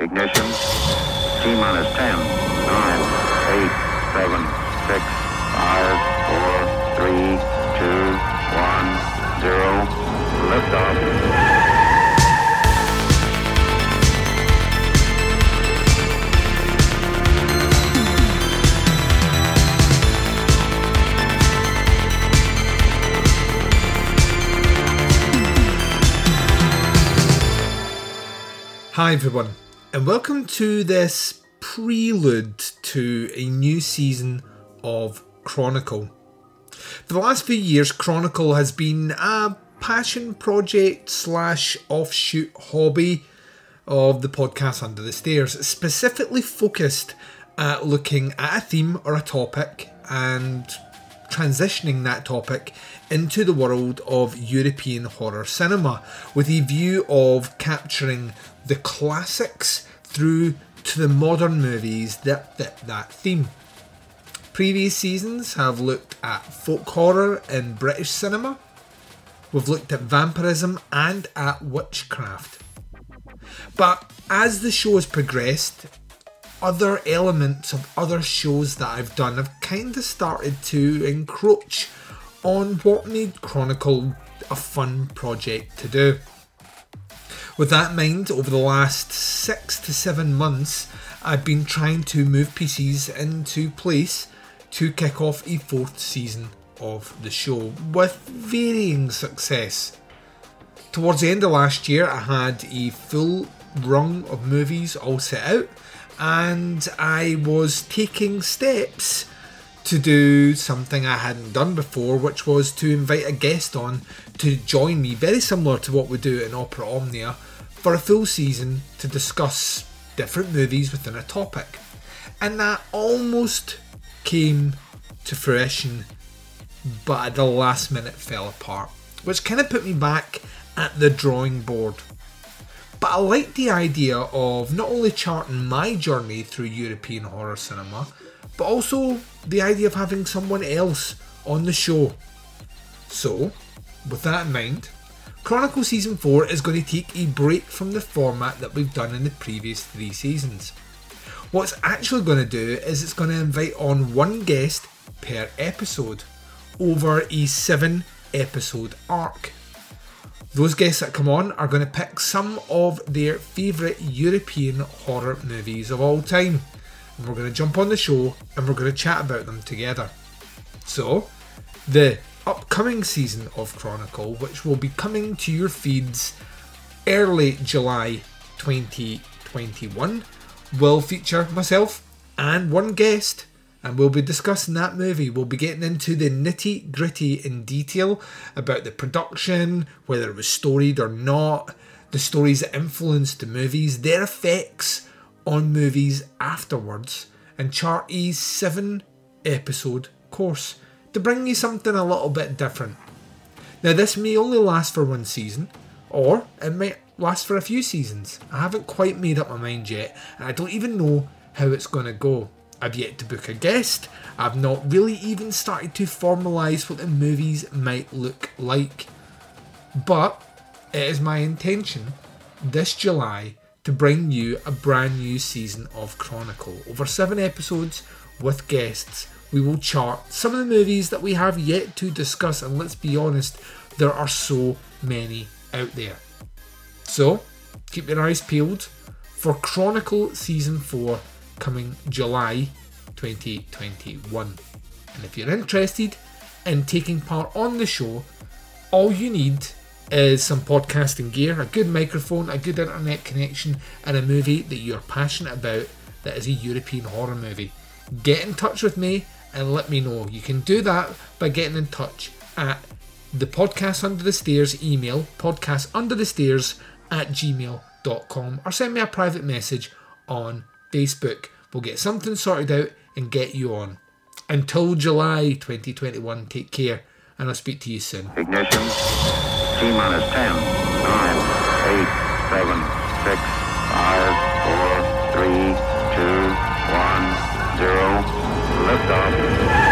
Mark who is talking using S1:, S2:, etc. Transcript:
S1: Ignition. T minus 10, 9, 8, 7, 6, 5, 4, 3, 2, 1, 0. Liftoff.
S2: Hi, everyone, and welcome to this prelude to a new season of Chronicle. For the last few years, Chronicle has been a passion project slash offshoot hobby of the podcast Under the Stairs, specifically focused at looking at a theme or a topic and transitioning that topic into the world of European horror cinema with a view of capturing the classics through to the modern movies that fit that theme. Previous seasons have looked at folk horror in British cinema, we've looked at vampirism and at witchcraft. But as the show has progressed, other elements of other shows that I've done have kind of started to encroach on what made Chronicle a fun project to do. With that in mind, over the last six to seven months, I've been trying to move pieces into place to kick off a fourth season of the show with varying success. Towards the end of last year, I had a full rung of movies all set out, and I was taking steps to do something I hadn't done before, which was to invite a guest on to join me, very similar to what we do in Opera Omnia, for a full season to discuss different movies within a topic. And that almost came to fruition, but at the last minute fell apart, which kind of put me back at the drawing board. But I like the idea of not only charting my journey through European horror cinema, but also the idea of having someone else on the show. So, with that in mind, Chronicle Season 4 is going to take a break from the format that we've done in the previous three seasons. What's actually going to do is it's going to invite on one guest per episode over a seven episode arc. Those guests that come on are going to pick some of their favourite European horror movies of all time. And we're going to jump on the show and we're going to chat about them together. So, the upcoming season of Chronicle, which will be coming to your feeds early July 2021, will feature myself and one guest and we'll be discussing that movie. We'll be getting into the nitty gritty in detail about the production, whether it was storied or not, the stories that influenced the movies, their effects on movies afterwards, and chart a seven episode course to bring you something a little bit different. Now, this may only last for one season, or it might last for a few seasons. I haven't quite made up my mind yet, and I don't even know how it's going to go. I've yet to book a guest. I've not really even started to formalise what the movies might look like. But it is my intention this July to bring you a brand new season of Chronicle. Over seven episodes with guests, we will chart some of the movies that we have yet to discuss, and let's be honest, there are so many out there. So, keep your eyes peeled for Chronicle Season 4 coming July 2021. And if you're interested in taking part on the show, all you need is some podcasting gear, a good microphone, a good internet connection, and a movie that you're passionate about that is a European horror movie. Get in touch with me and let me know. You can do that by getting in touch at the podcast under the stairs email, podcast under the stairs at gmail.com, or send me a private message on Facebook. We'll get something sorted out and get you on. Until July 2021, take care, and I'll speak to you soon.
S1: Ignition. T minus 10, 9, 8, 7, 6, 5, 4, 3, 2, 1, 0. Liftoff.